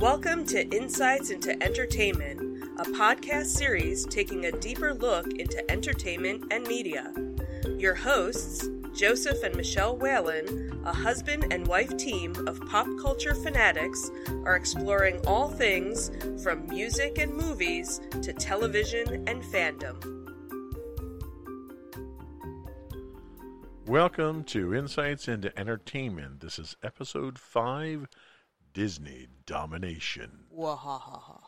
Welcome to Insights into Entertainment, a podcast series taking a deeper look into entertainment and media. Your hosts, Joseph and Michelle Whalen, a husband and wife team of pop culture fanatics, are exploring all things from music and movies to television and fandom. Welcome to Insights into Entertainment. This is episode 5 Disney Domination. Wahahaha.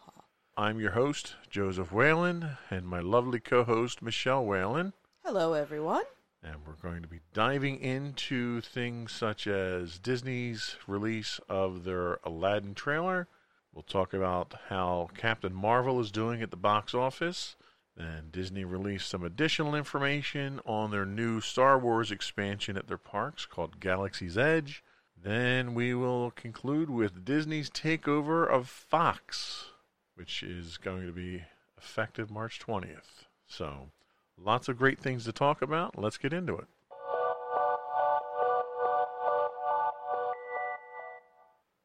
I'm your host, Joseph Whalen, and my lovely co host, Michelle Whalen. Hello, everyone. And we're going to be diving into things such as Disney's release of their Aladdin trailer. We'll talk about how Captain Marvel is doing at the box office. Then Disney released some additional information on their new Star Wars expansion at their parks called Galaxy's Edge. Then we will conclude with Disney's takeover of Fox, which is going to be effective March 20th. So, lots of great things to talk about. Let's get into it.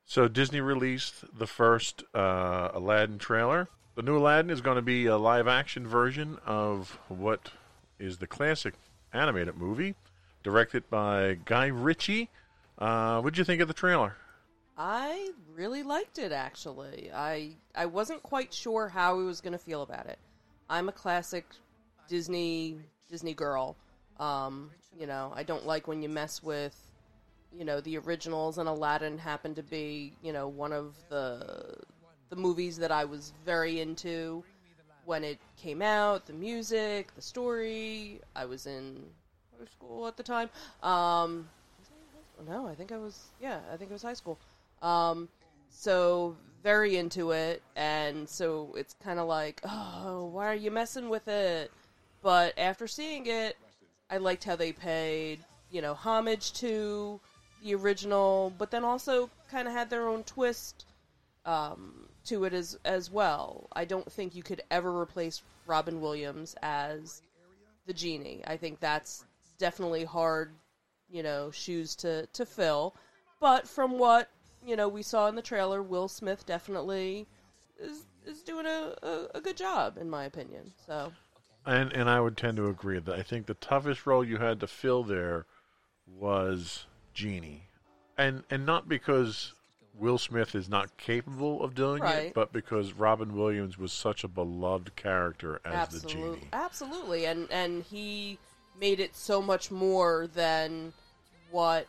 So, Disney released the first uh, Aladdin trailer. The new Aladdin is going to be a live action version of what is the classic animated movie, directed by Guy Ritchie. Uh, what'd you think of the trailer? I really liked it actually. I I wasn't quite sure how I was going to feel about it. I'm a classic Disney Disney girl. Um, you know, I don't like when you mess with you know the originals and Aladdin happened to be, you know, one of the the movies that I was very into when it came out, the music, the story. I was in high school at the time. Um, no, I think I was. Yeah, I think it was high school. Um, so very into it, and so it's kind of like, oh, why are you messing with it? But after seeing it, I liked how they paid, you know, homage to the original, but then also kind of had their own twist um, to it as as well. I don't think you could ever replace Robin Williams as the genie. I think that's definitely hard you know shoes to to fill. But from what you know we saw in the trailer, Will Smith definitely is is doing a, a, a good job in my opinion. So. And and I would tend to agree that I think the toughest role you had to fill there was Genie, and and not because Will Smith is not capable of doing Right. it, but because Robin Williams was such a beloved character as the genie. absolutely, and and he made it so much more than what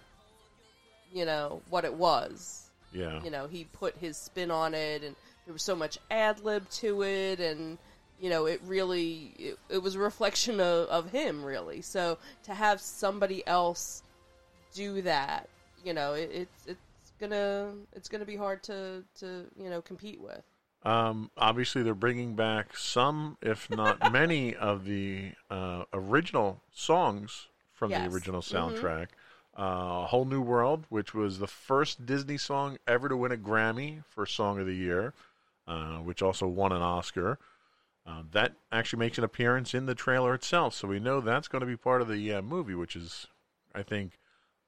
you know what it was. Yeah, You know, he put his spin on it, and there was so much ad lib to it, and you know, it really it, it was a reflection of, of him, really. So to have somebody else do that, you know, it, it's it's gonna it's gonna be hard to to you know compete with. Um, obviously, they're bringing back some, if not many, of the uh, original songs from Yes. the original Mhm. soundtrack. Uh, Whole New World, which was the first Disney song ever to win a Grammy for Song of the Year, uh, which also won an Oscar. Uh, that actually makes an appearance in the trailer itself, so we know that's going to be part of the uh, movie, which is, I think,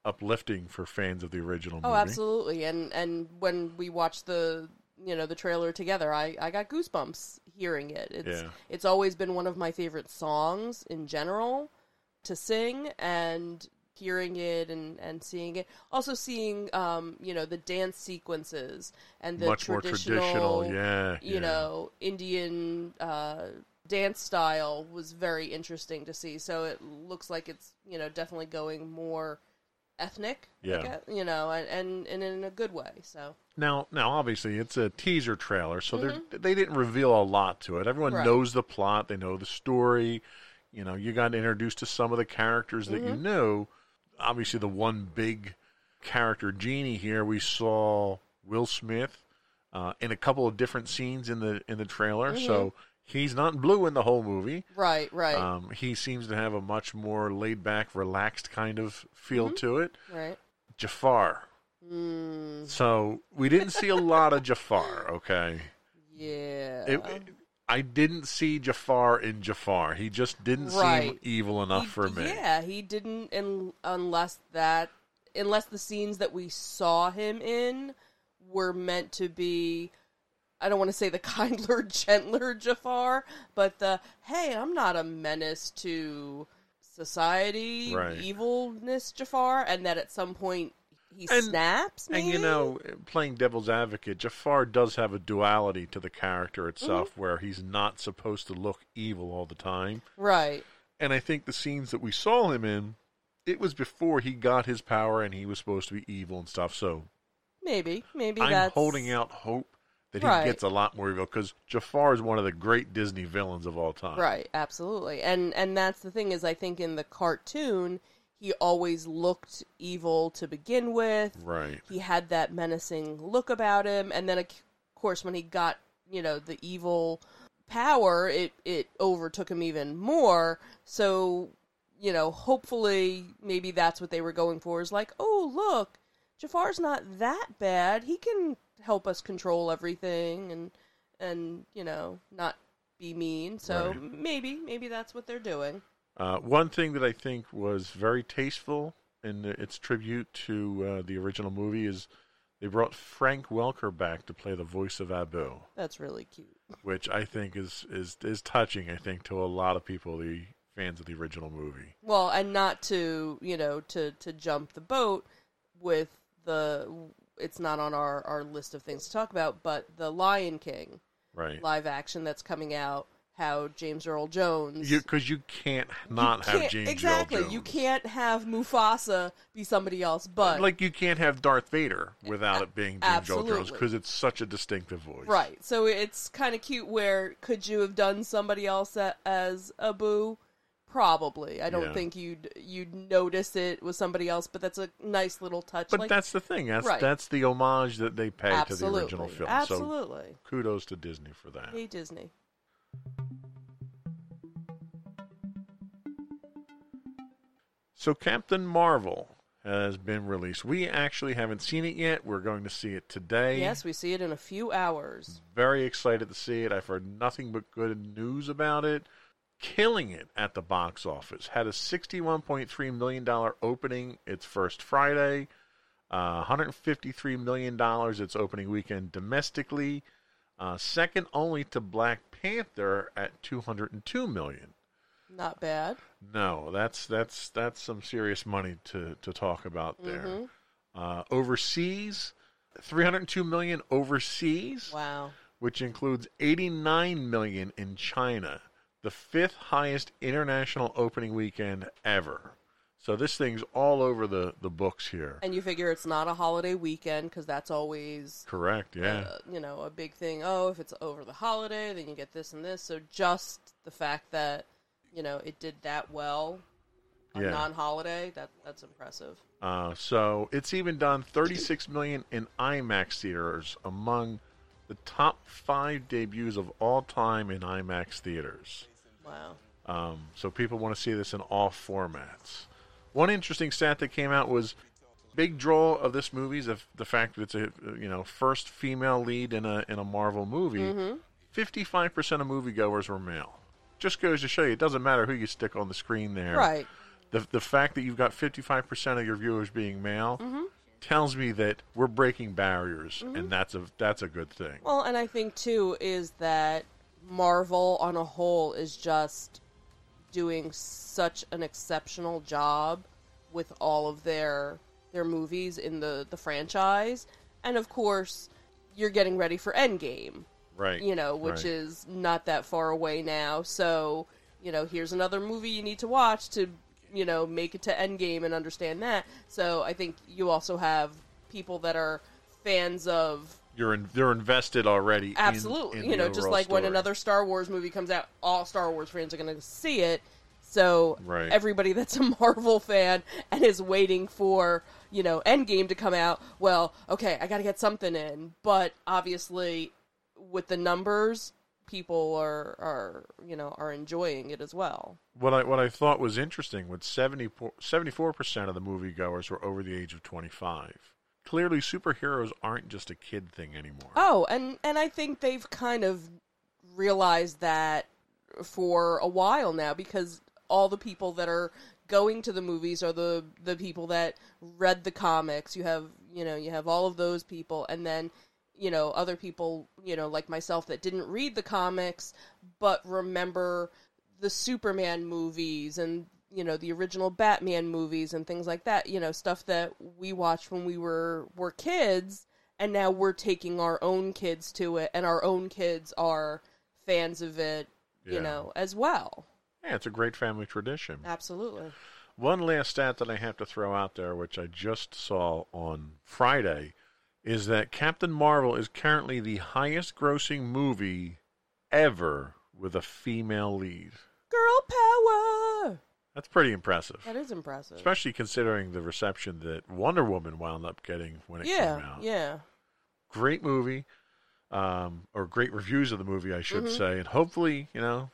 uplifting for fans of the original movie. Oh, absolutely. And and when we watched the you know the trailer together, I I got goosebumps hearing it. It's Yeah. it's always been one of my favorite songs in general to sing and hearing it and and seeing it. Also seeing um you know the dance sequences and the Much more traditional, yeah. you yeah. know Indian uh dance style was very interesting to see. So it looks like it's you know definitely going more ethnic. Yeah. guess, you know, and, and and in a good way. So Now, now, obviously, it's a teaser trailer, so they're they didn't reveal a lot to it. Everyone Mm-hmm. Right. knows the plot, they know the story. You know, you got introduced to some of the characters that Mm-hmm. you know. Obviously, the one big character, Genie, here we saw Will Smith uh, in a couple of different scenes in the in the trailer. Mm-hmm. So he's not blue in the whole movie. right, right, Um, he seems to have a much more laid back, relaxed kind of feel Mm-hmm. to it. right. Jafar. Mm, So we didn't see a lot of Jafar. Okay. yeah. It, it- I didn't see Jafar in Jafar. He just didn't seem evil enough He- for me. Yeah, he didn't, in, unless that, unless the scenes that we saw him in were meant to be I don't want to say the kindler, gentler Jafar, but the hey, I'm not a menace to society, Right. evilness Jafar, and that at some point he And- snaps. And you know, playing devil's advocate, Jafar does have a duality to the character itself, Mm-hmm. where he's not supposed to look evil all the time. right? And I think the scenes that we saw him in, it was before he got his power and he was supposed to be evil and stuff. So Maybe, maybe I'm that's holding out hope that he Right. gets a lot more evil because Jafar is one of the great Disney villains of all time. Right, absolutely. And and that's the thing is I think in the cartoon he always looked evil to begin with. Right. He had that menacing look about him and then of course when he got, you know, the evil power, it it overtook him even more. So, you know, hopefully maybe that's what they were going for is like, "Oh, look, Jafar's not that bad. He can help us control everything and and, you know, not be mean." So Right. maybe maybe that's what they're doing. Uh, one thing that I think was very tasteful in its tribute to uh, the original movie is they brought Frank Welker back to play the voice of Abu, That's really cute. which I think is is is touching. I think to a lot of people, the fans of the original movie. Well, and not to you know to to jump the boat with the it's not on our our list of things to talk about, but the Lion King Right. live action that's coming out. How James Earl Jones Because you, can't not You have can't- James Earl exactly. Jones. You can't have Mufasa be somebody else, but like you can't have Darth Vader without it being James Earl Jones Absolutely. because it's such a distinctive voice. right. So it's kind of cute. Where could you have done somebody else a, as Abu? Probably. I don't Yeah. think you'd you'd notice it with somebody else, but that's a nice little touch. But like, that's the thing. That's Right. that's the homage that they pay to the original film. So absolutely. kudos to Disney for that. Hey Disney. So Captain Marvel has been released. We actually haven't seen it yet. We're going to see it today. Yes, we see it in a few hours. Very excited to see it. I've heard nothing but good news about it. Killing it at the box office. Had a $61.3 million opening its first Friday. Uh, $153 million its opening weekend domestically. Uh, second only to Black Panther at 202 million. Not bad. No, that's that's that's some serious money to to talk about there. Uh, overseas, three hundred two million overseas, Wow. which includes eighty nine million in China, the fifth highest international opening weekend ever. So this thing's all over the the books here. And you figure it's not a holiday weekend because that's always Correct? Yeah. uh, you know a big thing. Oh, if it's over the holiday, then you get this and this. So just the fact that you know it did that well on Yeah. non-holiday that that's impressive. Uh, so it's even done 36 million in IMAX theaters among the top five debuts of all time in IMAX theaters. Wow. Um, so people want to see this in all formats. One interesting stat that came out was big draw of this movie is the, the fact that it's a you know first female lead in a in a Marvel movie. 55 percent of moviegoers were male. Just goes to show you, it doesn't matter who you stick on the screen there. Right. The the fact that you've got 55 percent of your viewers being male tells me that we're breaking barriers, and mm-hmm. that's a that's a good thing. Well, and I think too is that Marvel on a whole is just doing such an exceptional job with all of their their movies in the the franchise, and of course, you're getting ready for Endgame, Right. you know, which right. is not that far away now. So, you know, here's another movie you need to watch to, you know, make it to Endgame and understand that. So, I think you also have people that are fans of you're in, they're invested already. Absolutely. in you the know, just like when another Star Wars movie comes out, all Star Wars fans are going to see it. So Right. everybody that's a Marvel fan and is waiting for, you know, Endgame to come out, well, okay, I got to get something in. But obviously with the numbers, people are are, you know, are enjoying it as well. What I what I thought was interesting was 74 percent of the moviegoers were over the age of twenty five. Clearly, superheroes aren't just a kid thing anymore. Oh, and and I think they've kind of realized that for a while now because all the people that are going to the movies are the the people that read the comics. You have you know you have all of those people, and then you know, other people, you know, like myself that didn't read the comics but remember the Superman movies and you know the original Batman movies and things like that. You know, stuff that we watched when we were were kids, and now we're taking our own kids to it, and our own kids are fans of it. You Yeah. know, as well. Yeah, it's a great family tradition. Absolutely. One last stat that I have to throw out there, which I just saw on Friday, is that Captain Marvel is currently the highest grossing movie ever with a female lead. Girl power. That's pretty impressive. That is impressive. Especially considering the reception that Wonder Woman wound up getting when it yeah, came out. yeah. Great movie, um, or great reviews of the movie, I should Mhm. say. And hopefully, you know,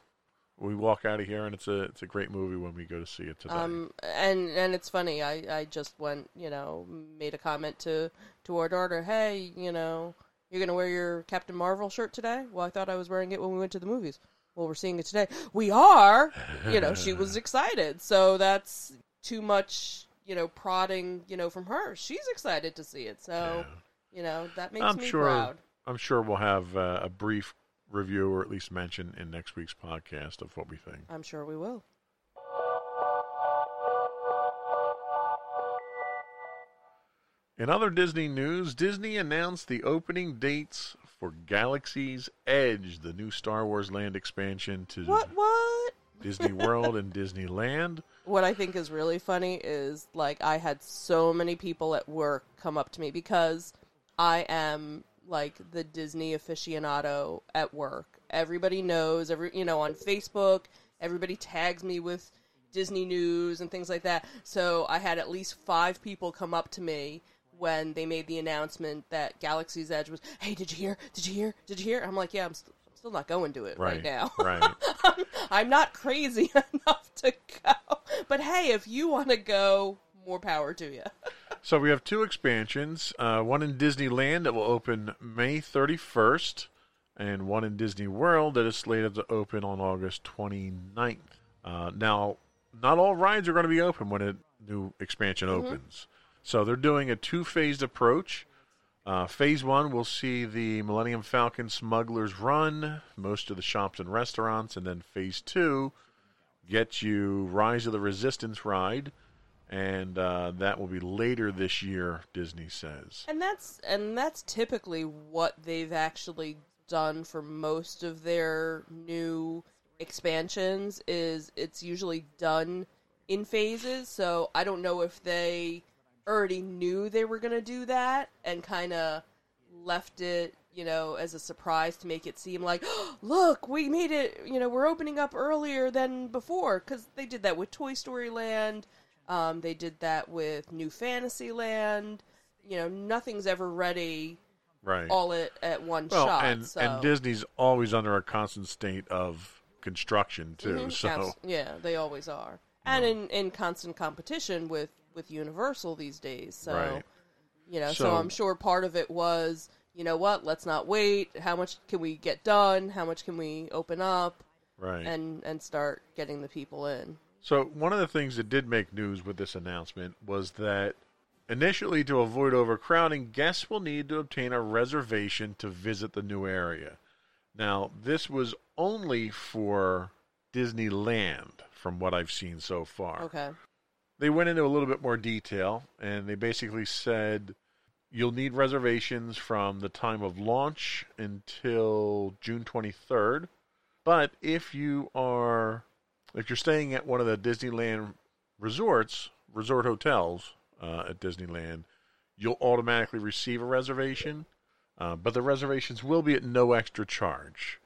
we walk out of here and it's a it's a great movie when we go to see it today. Um, and and it's funny. I I just went, you know, made a comment to to our daughter. Hey, you know, you're gonna wear your Captain Marvel shirt today? Well, I thought I was wearing it when we went to the movies. Well, we're seeing it today. We are. You know, she was excited. So that's too much, you know, prodding, you know, from her. She's excited to see it. So, you know, that makes I'm me sure. proud. I'm sure we'll have uh, a brief review, or at least mention in next week's podcast of what we think. I'm sure we will. In other Disney news, Disney announced the opening dates for Galaxy's Edge, the new Star Wars Land expansion to What? What? Disney World and Disneyland. what I think is really funny is like I had so many people at work come up to me because I am like the Disney aficionado at work. Everybody knows every you know on Facebook, everybody tags me with Disney news and things like that. So I had at least 5 people come up to me when they made the announcement that Galaxy's Edge was, "Hey, did you hear? Did you hear? Did you hear?" I'm like, "Yeah, I'm, st- I'm still not going to it right, Right. now." Right. I'm, I'm not crazy enough to go. But hey, if you want to go, more power to you. So we have two expansions, uh, one in Disneyland that will open May 31st, and one in Disney World that is slated to open on August 29th. Uh, now, not all rides are going to be open when a new expansion opens. So they're doing a two-phased approach. Uh, phase one will see the Millennium Falcon Smuggler's Run, most of the shops and restaurants, and then phase two gets you Rise of the Resistance ride, and uh, that will be later this year. Disney says. And that's and that's typically what they've actually done for most of their new expansions is it's usually done in phases. So I don't know if they already knew they were going to do that and kind of left it, you know, as a surprise to make it seem like, look, we made it, you know, we're opening up earlier than before because they did that with Toy Story Land. Um, they did that with New Fantasyland. You know, nothing's ever ready Right. all at, at one well, shot. and so. and Disney's always under a constant state of construction too. Mhm, So yeah, they always are, and in, in constant competition with with Universal these days. So, Right. you know, so, So- I'm sure part of it was, you know what? Let's not wait. How much can we get done? How much can we open up right. and and start getting the people in? So one of the things that did make news with this announcement was that initially to avoid overcrowding, guests will need to obtain a reservation to visit the new area. Now, this was only for Disneyland from what I've seen so far. Okay. They went into a little bit more detail and they basically said you'll need reservations from the time of launch until June 23rd. But if you are if you're staying at one of the Disneyland resorts, resort hotels uh, at Disneyland, you'll automatically receive a reservation. Uh, but the reservations will be at no extra charge.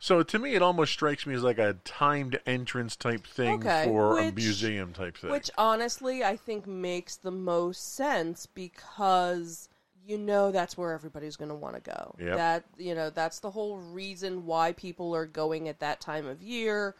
So to me, it almost strikes me as like a timed entrance type thing Okay, for a museum type thing. Which honestly, I think makes the most sense because you know that's where everybody's going to want to go. Yep. That you know that's the whole reason why people are going at that time of year.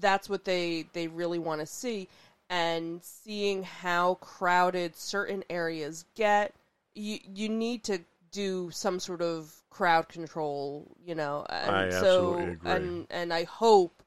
That's what they they really want to see, and seeing how crowded certain areas get, you you need to do some sort of crowd control. You know, and I so absolutely agree. and and I hope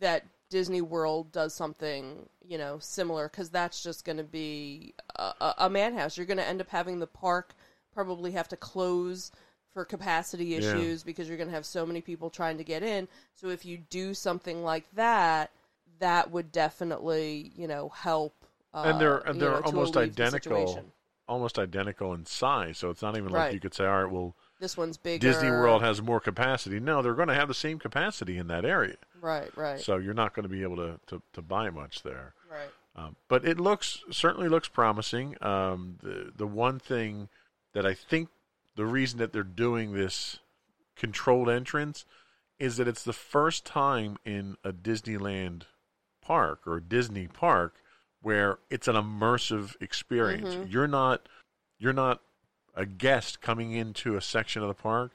that Disney World does something, you know, similar because that's just going to be a, a, a madhouse. You're going to end up having the park probably have to close for capacity Yeah. issues because you're going to have so many people trying to get in. So if you do something like that, that would definitely, you know, help. Uh, and they're and they're know, almost identical, almost identical in size. So it's not even like Right. you could say, all right, well, This one's bigger. Disney World has more capacity. No, they're going to have the same capacity in that area. Right, right, So you're not going to be able to, to, to buy much there. right. Um, but it looks certainly looks promising. Um, the the one thing that I think the reason that they're doing this controlled entrance is that it's the first time in a Disneyland park or Disney park where it's an immersive experience. Mhm. You're not you're not a guest coming into a section of the park.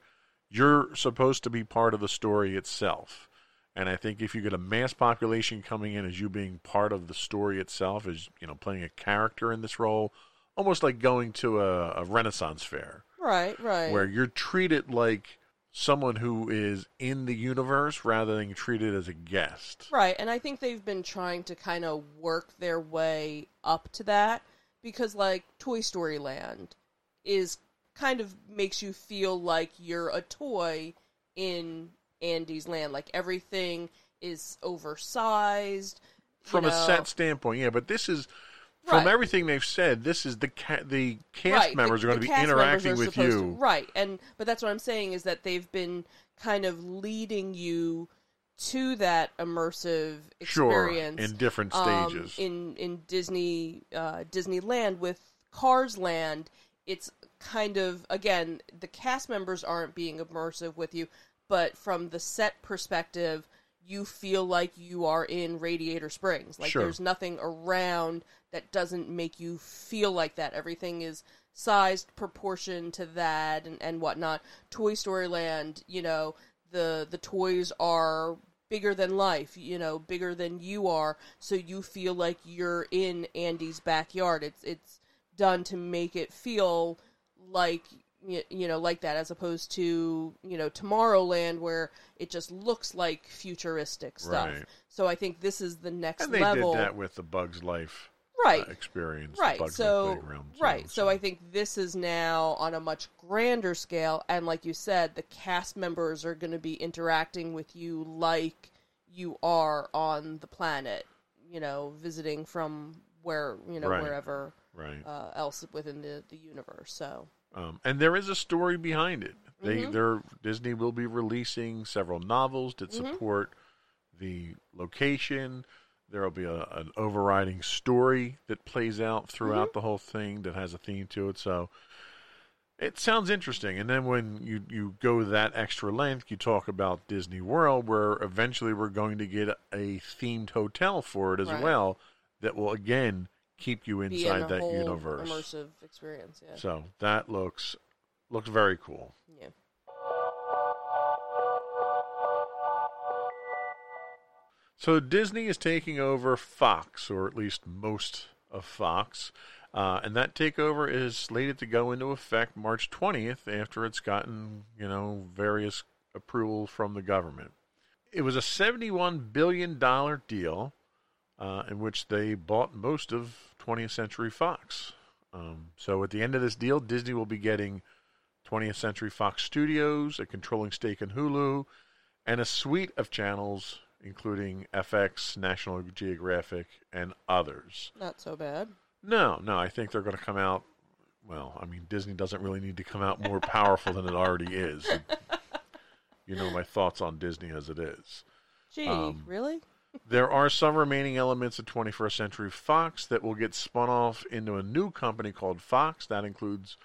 You're supposed to be part of the story itself. And I think if you get a mass population coming in as you being part of the story itself, as you know, playing a character in this role, almost like going to a, a Renaissance fair, Right, right. where you're treated like someone who is in the universe rather than treated as a guest. Right, and I think they've been trying to kind of work their way up to that because, like, Toy Story Land is kind of makes you feel like you're a toy in Andy's land. Like, everything is oversized. From a set standpoint, yeah, but this is from everything they've said. This is the ca- the cast right, the- members are going to be interacting with you. to- right, and but that's what I'm saying is that they've been kind of leading you to that immersive Sure, experience in different um, stages. in in Disney uh, Disneyland with Cars Land, it's kind of again the cast members aren't being immersive with you, but from the set perspective, you feel like you are in Radiator Springs. Like Sure. there's nothing around that doesn't make you feel like that. Everything is sized proportion to that and, and whatnot. Toy Story Land, you know, the the toys are bigger than life, you know, bigger than you are, so you feel like you're in Andy's backyard. It's it's done to make it feel like you know like that as opposed to you know Tomorrowland where it just looks like futuristic stuff. Right. So I think this is the next and they level. did that with the Bugs Life right. uh, experience. Right. So right. So I think this is now on a much grander scale and like you said the cast members are going to be interacting with you like you are on the planet, you know, visiting from where, you know, Right. wherever right. uh, else within the the universe. So Um, and there is a story behind it. They, Mhm. they're, Disney will be releasing several novels that Mhm. support the location. There will be a, an overriding story that plays out throughout Mm-hmm. the whole thing that has a theme to it. So it sounds interesting. And then when you, you go that extra length, you talk about Disney World, where eventually we're going to get a, a themed hotel for it as Right. well that will, again, keep you in inside a that universe. immersive experience. Yeah. So that looks looks very cool. yeah. So Disney is taking over Fox, or at least most of Fox, uh, and that takeover is slated to go into effect March 20th after it's gotten you know various approval from the government. It was a 71 billion dollar deal uh, in which they bought most of 20th Century Fox. Um, so at the end of this deal, Disney will be getting 20th Century Fox Studios, a controlling stake in Hulu, and a suite of channels including FX, National Geographic, and others. Not so bad. No, no, I think they're going to come out. Well, I mean, Disney doesn't really need to come out more powerful than it already is. You know my thoughts on Disney as it is. Gee, Um, really? There are some remaining elements of 21st Century Fox that will get spun off into a new company called Fox. That includes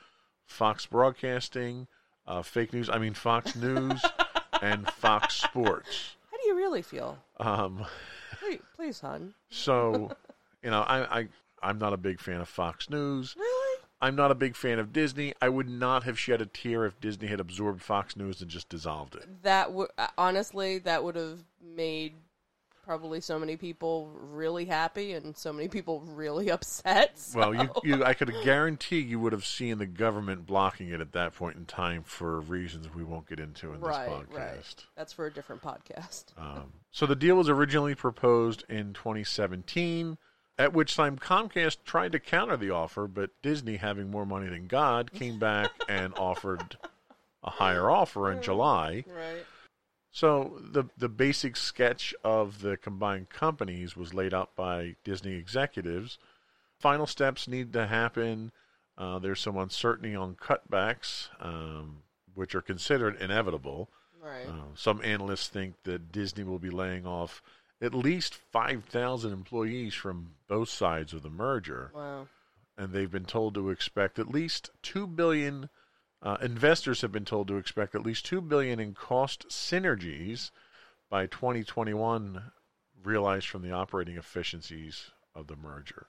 Fox Broadcasting, uh, fake news, I mean, Fox News, and Fox Sports. How do you really feel? Um, Please, please, hon. so, you know, I, I, I'm not a big fan of Fox News. Really? I'm not a big fan of Disney. I would not have shed a tear if Disney had absorbed Fox News and just dissolved it. That would honestly, that would have made probably so many people really happy and so many people really upset. so- Well, you, you, I could guarantee you would have seen the government blocking it at that point in time for reasons we won't get into in right, this podcast. right. That's for a different podcast. Um, so the deal was originally proposed in 2017, at which time Comcast tried to counter the offer, but Disney, having more money than God, came back and offered a higher offer in July. Right. So the the basic sketch of the combined companies was laid out by Disney executives. Final steps need to happen. Uh, there's some uncertainty on cutbacks, um, which are considered inevitable. Right. Uh, some analysts think that Disney will be laying off at least 5,000 employees from both sides of the merger, wow. and they've been told to expect at least 2 billion uh, investors have been told to expect at least 2 billion in cost synergies by 2021 realized from the operating efficiencies of the merger.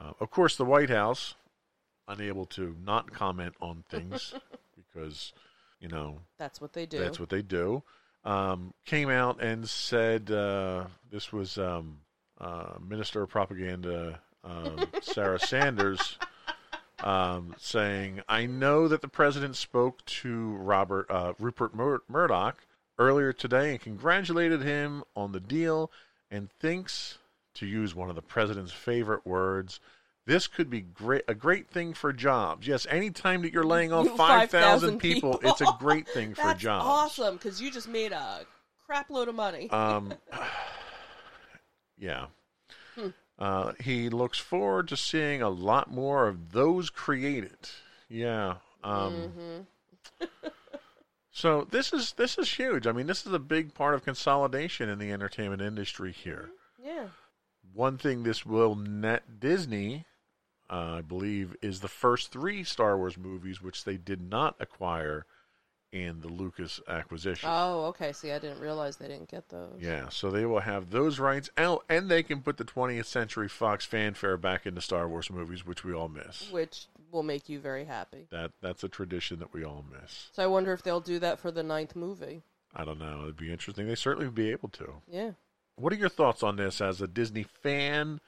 Uh, of course, the White House unable to not comment on things because you know That's what they do. that's what they do. Um, came out and said uh, this was um, uh, Minister of Propaganda um, Sarah Sanders um, saying, "I know that the president spoke to Robert uh, Rupert Mur- Murdoch earlier today and congratulated him on the deal, and thinks, to use one of the president's favorite words." This could be great, a great thing for jobs. Yes, anytime that you're laying off 5,000 5,000 people, people. it's a great thing for That's jobs. awesome because you just made a crap load of money. Um, yeah. Uh, he looks forward to seeing a lot more of those created. Yeah. Um, hmm So this is this is huge. I mean, this is a big part of consolidation in the entertainment industry here. Yeah. One thing this will net Disney, uh, I believe, is the first three Star Wars movies, which they did not acquire in the Lucas acquisition. Oh, okay. See, I didn't realize they didn't get those. Yeah, so they will have those rights out, and they can put the 20th Century Fox fanfare back into Star Wars movies, which we all miss. Which will make you very happy. That that's a tradition that we all miss. So I wonder if they'll do that for the ninth movie. I don't know. It'd be interesting. They certainly would be able to. Yeah. What are your thoughts on this as a Disney fan,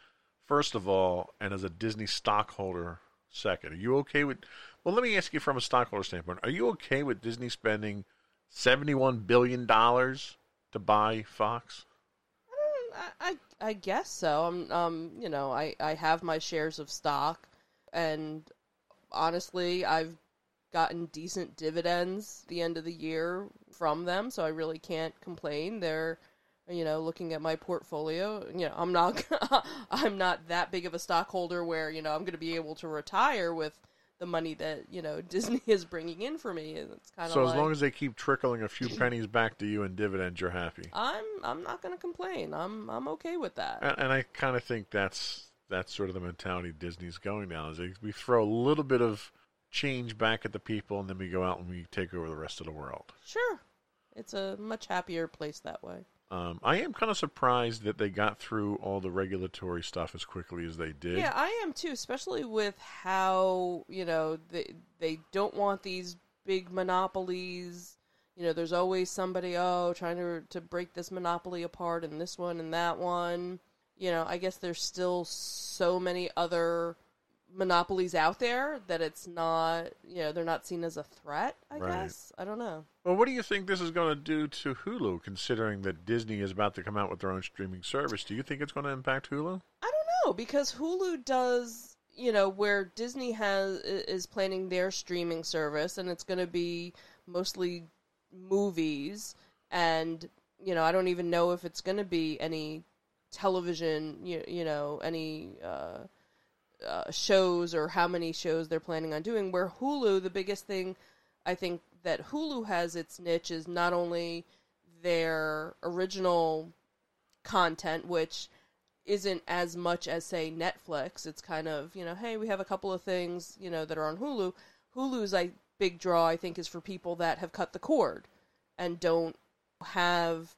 first of all, and as a Disney stockholder, second? Are you okay with? Well, let me ask you from a stockholder standpoint. Are you okay with Disney spending seventy-one billion dollars to buy Fox? I, I I guess so. I'm um you know I I have my shares of stock, and honestly I've gotten decent dividends the end of the year from them, so I really can't complain. They're you know looking at my portfolio, you know I'm not I'm not that big of a stockholder where you know I'm going to be able to retire with the money that you know Disney is bringing in for me. And It's kind of So like, as long as they keep trickling a few pennies back to you in dividends, you're happy. I'm I'm not going to complain. I'm I'm okay with that. And, and I kind of think that's that's sort of the mentality Disney's going now. Is they, we throw a little bit of change back at the people, and then we go out and we take over the rest of the world. Sure. It's a much happier place that way. Um, I am kind of surprised that they got through all the regulatory stuff as quickly as they did. Yeah, I am too, especially with how, you know, they they don't want these big monopolies. You know, there's always somebody oh trying to to break this monopoly apart and this one and that one. You know, I guess there's still so many other monopolies out there that it's not, you know, they're not seen as a threat, I Right. guess. I don't know. Well, what do you think this is going to do to Hulu, considering that Disney is about to come out with their own streaming service? Do you think it's going to impact Hulu? I don't know because Hulu does, you know, where Disney has is planning their streaming service, and it's going to be mostly movies, and you know, I don't even know if it's going to be any television, you, you know, any uh, uh, shows or how many shows they're planning on doing. Where Hulu, the biggest thing I think that Hulu has its niche is not only their original content, which isn't as much as say Netflix. It's kind of you know, hey, we have a couple of things you know that are on Hulu. Hulu's a big draw I think is for people that have cut the cord and don't have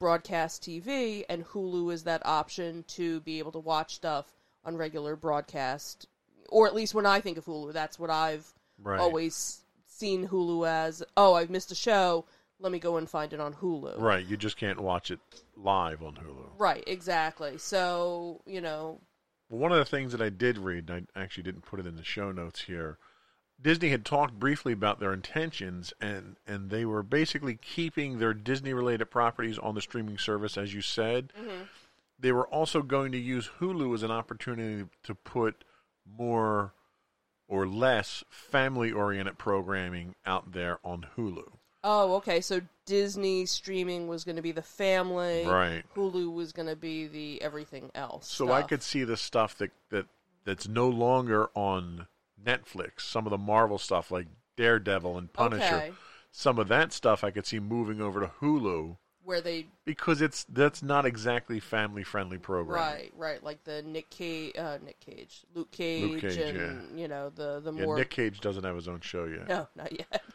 broadcast TV, and Hulu is that option to be able to watch stuff on regular broadcast. Or at least when I think of Hulu, that's what I've Right. always seen Hulu as. Oh, I've missed a show. Let me go and find it on Hulu. Right. You just can't watch it live on Hulu. Right, exactly. So, you know, one of the things that I did read, and I actually didn't put it in the show notes here, Disney had talked briefly about their intentions, and, and they were basically keeping their Disney related properties on the streaming service, as you said. Mm-hmm. They were also going to use Hulu as an opportunity to put more or less family oriented programming out there on Hulu. Oh, okay. So Disney streaming was going to be the family. Right. Hulu was going to be the everything else. So I could see the stuff that, that that's no longer on Netflix. Some of the Marvel stuff like Daredevil and Punisher. Okay. Some of that stuff I could see moving over to Hulu Where they because it's that's not exactly family friendly program. right, right, like the Nick Cage, uh, Nick Cage, Luke Cage, Luke Cage, and you know the the Yeah, more Nick Cage doesn't have his own show yet. no, not yet.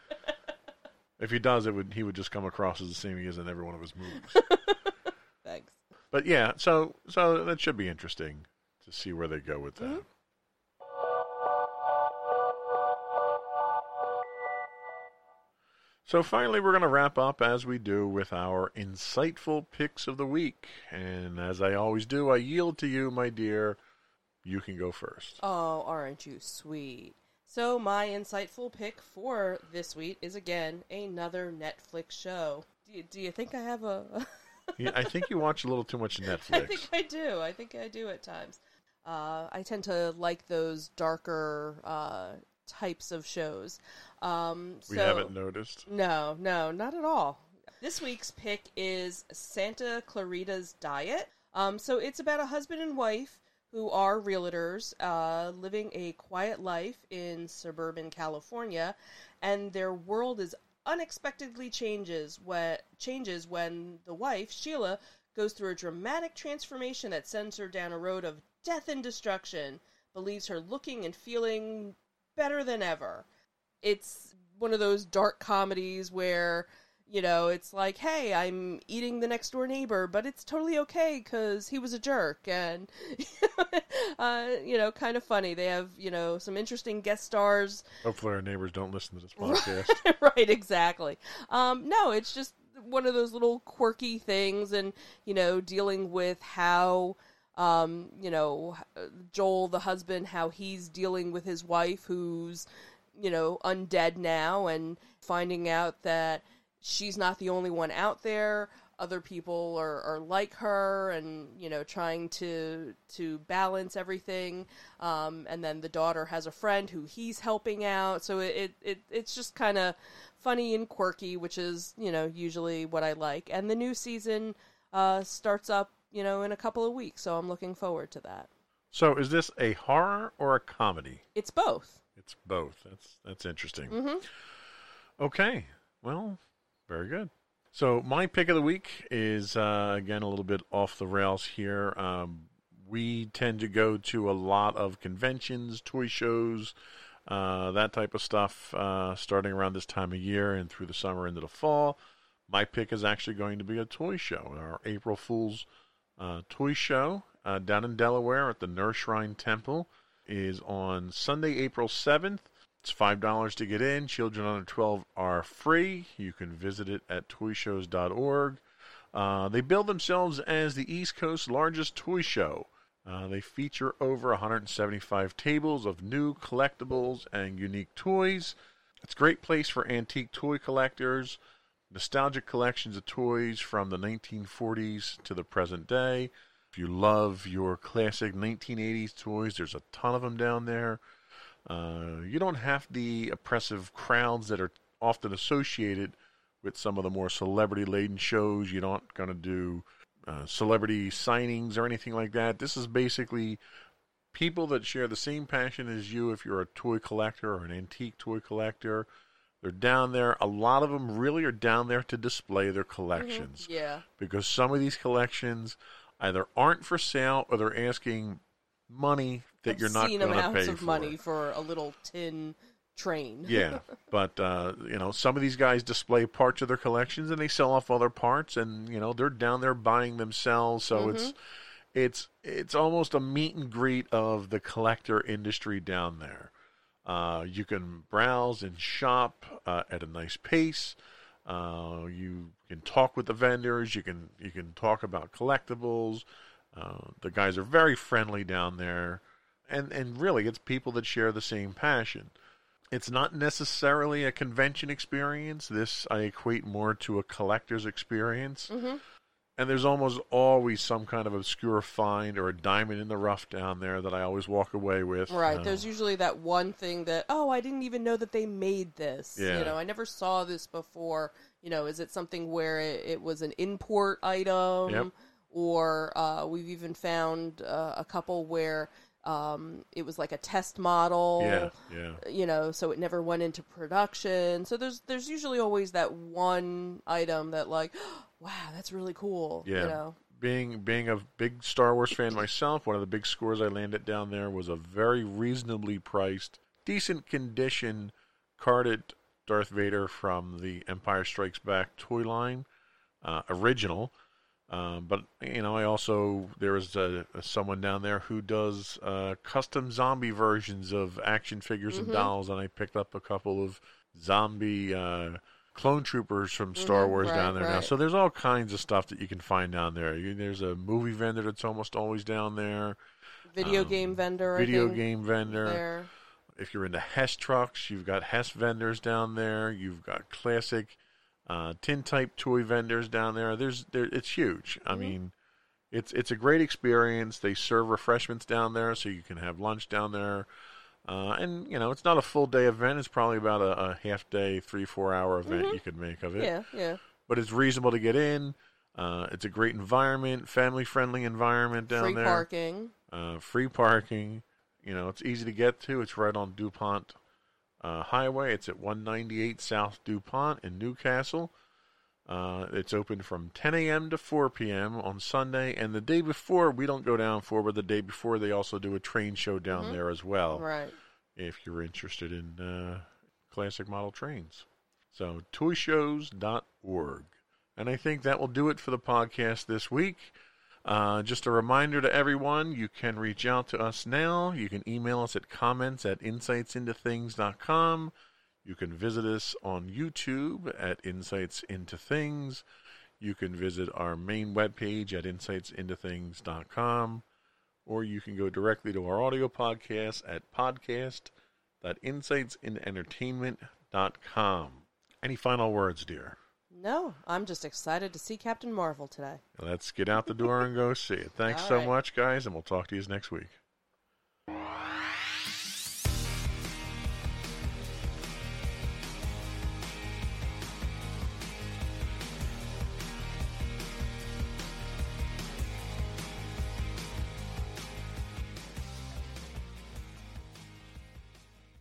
If he does, it would he would just come across as the same he is in every one of his movies. Thanks. but yeah, so so that should be interesting to see where they go with that. Mhm. So finally, we're going to wrap up as we do with our insightful picks of the week. And as I always do, I yield to you, my dear. You can go first. Oh, aren't you sweet? So my insightful pick for this week is again another Netflix show. Do you, do you think I have a? Yeah, I think you watch a little too much Netflix. I think I do. I think I do at times. Uh, I tend to like those darker uh, types of shows. Um, we so- haven't noticed. No, no, not at all. This week's pick is Santa Clarita's Diet. Um, so it's about a husband and wife who are realtors uh, living a quiet life in suburban California, and their world is unexpectedly changes when changes when the wife Sheila goes through a dramatic transformation that sends her down a road of death and destruction. Believes her looking and feeling better than ever. It's one of those dark comedies where you know it's like hey i'm eating the next door neighbor but it's totally okay because he was a jerk and uh, you know kind of funny. They have you know some interesting guest stars. Hopefully, our neighbors don't listen to this podcast. right exactly. Um, no it's just one of those little quirky things and you know dealing with how um, you know joel the husband how he's dealing with his wife who's you know undead now and finding out that she's not the only one out there. Other people are, are like her and you know trying to to balance everything. Um, and then the daughter has a friend who he's helping out. So it, it, it it's just kind of funny and quirky which is you know usually what i like. And the new season uh, starts up you know in a couple of weeks so i'm looking forward to that so, is this a horror or a comedy? it's both It's both. That's that's interesting. hmm Okay. Well, very good. So my pick of the week is uh, again a little bit off the rails here. Um, we tend to go to a lot of conventions, toy shows, uh, that type of stuff, uh, starting around this time of year and through the summer into the fall. My pick is actually going to be a toy show, our April Fool's uh, toy show uh, down in Delaware at the Nur Shrine Temple is on Sunday, April 7th. It's five dollars to get in. Children under twelve are free. You can visit it at toyshows.org. Uh, they bill themselves as the East Coast's largest toy show. Uh, they feature over 175 tables of new collectibles and unique toys. It's a great place for antique toy collectors, nostalgic collections of toys from the 1940s to the present day. If you love your classic 1980s toys, there's a ton of them down there. Uh, you don't have the oppressive crowds that are often associated with some of the more celebrity laden shows. You're not going to do uh, celebrity signings or anything like that. This is basically people that share the same passion as you if you're a toy collector or an antique toy collector. They're down there. A lot of them really are down there to display their collections yeah because some of these collections either aren't for sale or they're asking money that you're not going to pay of for. money for a little tin train yeah, but uh, you know, some of these guys display parts of their collections and they sell off other parts, and you know, they're down there buying themselves. So it's it's it's almost a meet and greet of the collector industry down there. Uh, you can browse and shop uh, at a nice pace. Uh, you can talk with the vendors. You can you can talk about collectibles. Uh, the guys are very friendly down there, and and really, it's people that share the same passion. It's not necessarily a convention experience. This I equate more to a collector's experience. hmm And there's almost always some kind of obscure find or a diamond in the rough down there that I always walk away with. Right. There's usually that one thing that, oh, I didn't even know that they made this. Yeah. You know, I never saw this before. You know, is it something where it, it was an import item? Yep. Or uh, we've even found uh, a couple where um, it was like a test model. yeah, yeah. You know, so it never went into production. So there's there's usually always that one item that like, wow, that's really cool. Yeah. You know. Being being a big Star Wars fan myself, one of the big scores I landed down there was a very reasonably priced, decent condition carded Darth Vader from the Empire Strikes Back toy line, uh, original. Um, but you know, I also there was a, a someone down there who does uh, custom zombie versions of action figures and dolls, and I picked up a couple of zombie uh, clone troopers from Star Mhm, Wars right, down there now. So there's all kinds of stuff that you can find down there. You, there's a movie vendor that's almost always down there. Video Um, game vendor. I Video game vendor. There. If you're into Hess trucks, you've got Hess vendors down there. You've got classic uh, tin type toy vendors down there. There's there, it's huge. I Mhm. mean, it's it's a great experience. They serve refreshments down there, so you can have lunch down there. Uh, and you know, it's not a full day event. It's probably about a, a half day, three four hour event Mhm. you could make of it. Yeah, yeah. But it's reasonable to get in. Uh, it's a great environment, family friendly environment down Free there Free parking. uh, free parking. You know, it's easy to get to. It's right on DuPont uh, Highway. It's at 198 South DuPont in New Castle. Uh, it's open from 10 a.m. to 4 p.m. on Sunday, and the day before we don't go down for, but the day before they also do a train show down Mhm. there as well. Right. If you're interested in uh, classic model trains, so toyshows.org. And I think that will do it for the podcast this week. Uh, just a reminder to everyone, you can reach out to us now. You can email us at comments at insightsintothings.com. You can visit us on YouTube at Insights Into Things. You can visit our main webpage at insightsintothings.com. Or you can go directly to our audio podcast at podcast.insightsinentertainment.com. Any final words, dear? No, I'm just excited to see Captain Marvel today. Let's get out the door and go see it. Thanks All so right. much, guys, and we'll talk to you next week.